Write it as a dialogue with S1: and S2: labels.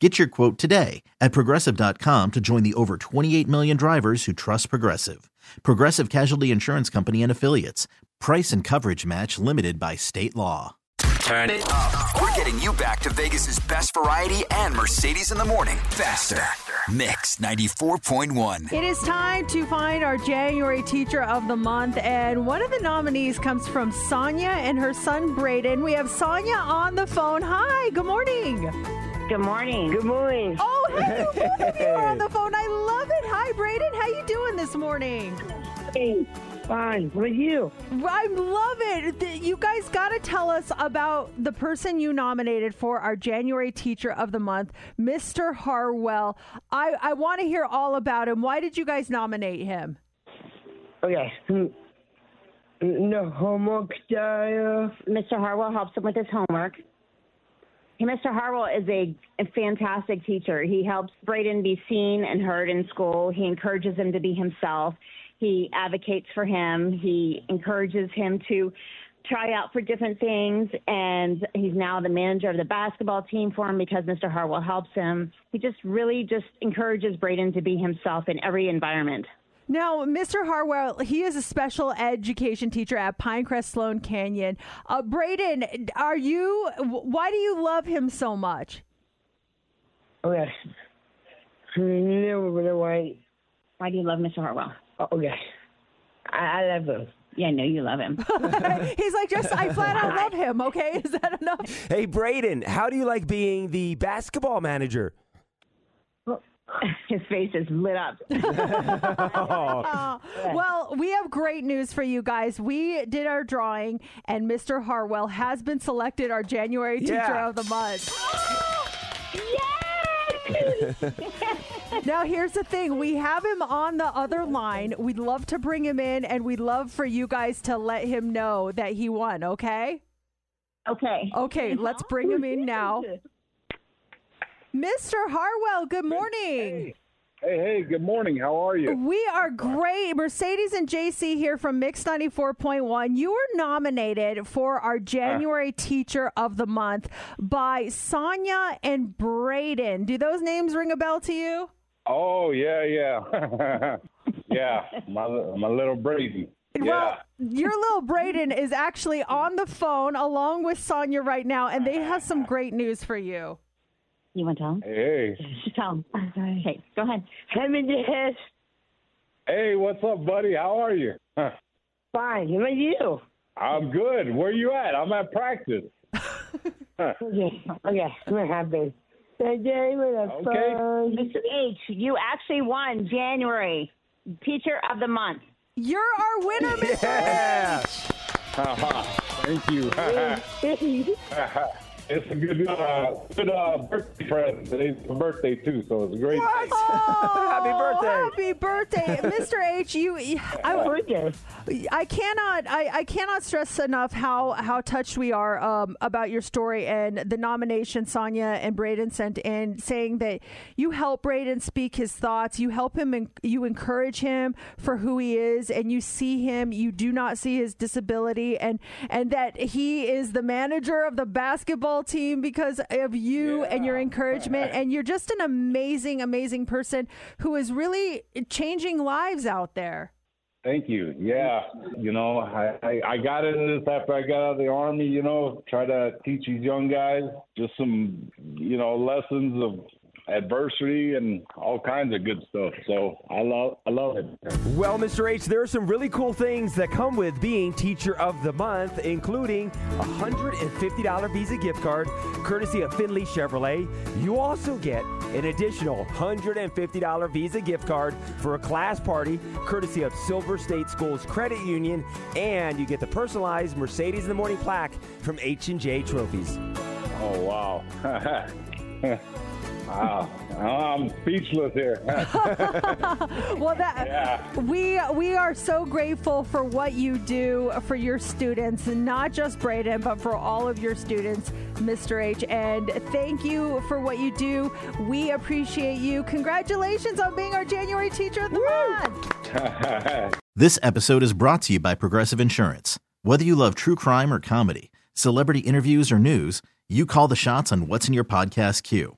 S1: Get your quote today at progressive.com to join the over 28 million drivers who trust Progressive. Progressive Casualty Insurance Company and Affiliates. Price and coverage match limited by state law.
S2: Turn it up. We're getting you back to Vegas's best variety and Mercedes in the morning faster. Mix 94.1.
S3: It is time to find our January Teacher of the Month, and one of the nominees comes from Sonia and her son Braden. We have Sonia on the phone. Hi, good morning.
S4: Good morning.
S5: Good morning.
S3: Oh, hey, both of you are on the phone. I love it. Hi, Braden. How you doing this morning?
S5: Hey, fine. What are you?
S3: I love it. Th- You guys got to tell us about the person you nominated for our January Teacher of the Month, Mr. Harwell. I, I want to hear all about him. Why did you guys nominate him?
S5: Okay. Mm, No homework style.
S4: Mr. Harwell helps him with his homework. Mr. Harwell is a, a fantastic teacher. He helps Braden be seen and heard in school. He encourages him to be himself. He advocates for him. He encourages him to try out for different things. And he's now the manager of the basketball team for him because Mr. Harwell helps him. He just really just encourages Braden to be himself in every environment.
S3: Now, Mr. Harwell, he is a special education teacher at Pinecrest Sloan Canyon. Uh, Braden, are you? Why do you love him so much?
S5: Okay. No, no, why?
S4: Why do you love Mr. Harwell?
S5: Okay. I, I love him.
S4: Yeah, I know you love him.
S3: He's like, just I flat out love him. Okay, is that enough?
S6: Hey, Braden, how do you like being the basketball manager?
S4: His face is lit up.
S3: Uh, well, we have great news for you guys. We did our drawing, and Mr. Harwell has been selected our January Teacher
S6: Yeah.
S3: of the Month. Now, here's the thing. We have him on the other line. We'd love to bring him in, and we'd love for you guys to let him know that he won, okay?
S4: Okay.
S3: Okay, let's bring him in now. Mr. Harwell, good morning.
S7: Hey, hey, good morning. How are you?
S3: We are great. Mercedes and JC here from Mix 94.1. You were nominated for our ah. January Teacher of the Month by Sonia and Braden. Do those names ring a bell to you?
S7: Oh, yeah, yeah. yeah, my, my little Brady. Yeah.
S3: Well, your little Braden is actually on the phone along with Sonia right now, and they have some great news for you.
S4: You want to tell him?
S7: hey,
S4: Just tell him. Okay, go ahead.
S5: I'm in the house.
S7: hey, what's up, buddy? How are you? Huh.
S5: Fine. How about you?
S7: I'm good. Where are you at? I'm at practice. Huh.
S5: Okay. Okay. What happened? Today with a
S7: Okay.
S4: Mr. H, you actually won January Teacher of the Month.
S3: You're our winner, Mr.
S6: Yeah.
S7: Uh-huh. Thank you. It's a good, uh, good uh, birthday present. Today's my birthday, too, so it's a great day.
S3: Oh,
S6: Happy birthday.
S3: Happy birthday, Mr. H. You, I,
S5: Birthday.
S3: I cannot, I, I cannot stress enough how how touched we are um, about your story and the nomination Sonia and Braden sent in, saying that you help Braden speak his thoughts, you help him, and you encourage him for who he is, and you see him, you do not see his disability, and and that he is the manager of the basketball team because of you and your encouragement, and you're just an amazing, amazing person who is really changing lives out there.
S7: Thank you. Yeah, you know, I, I I got into this after I got out of the army. You know, try to teach these young guys just some, you know, lessons of adversity and all kinds of good stuff. So I love I love it.
S6: Well, Mr. H, there are some really cool things that come with being Teacher of the Month, including a $150 Visa gift card courtesy of Findlay Chevrolet. You also get an additional $150 Visa gift card for a class party courtesy of Silver State Schools Credit Union, and you get the personalized Mercedes in the Morning plaque from H&J Trophies.
S7: Oh wow. Wow, I'm speechless here.
S3: well, that
S7: Yeah.
S3: we we are so grateful for what you do for your students, not just Braden, but for all of your students, Mr. H. And thank you for what you do. We appreciate you. Congratulations on being our January Teacher of the Month.
S1: This episode is brought to you by Progressive Insurance. Whether you love true crime or comedy, celebrity interviews or news, you call the shots on what's in your podcast queue.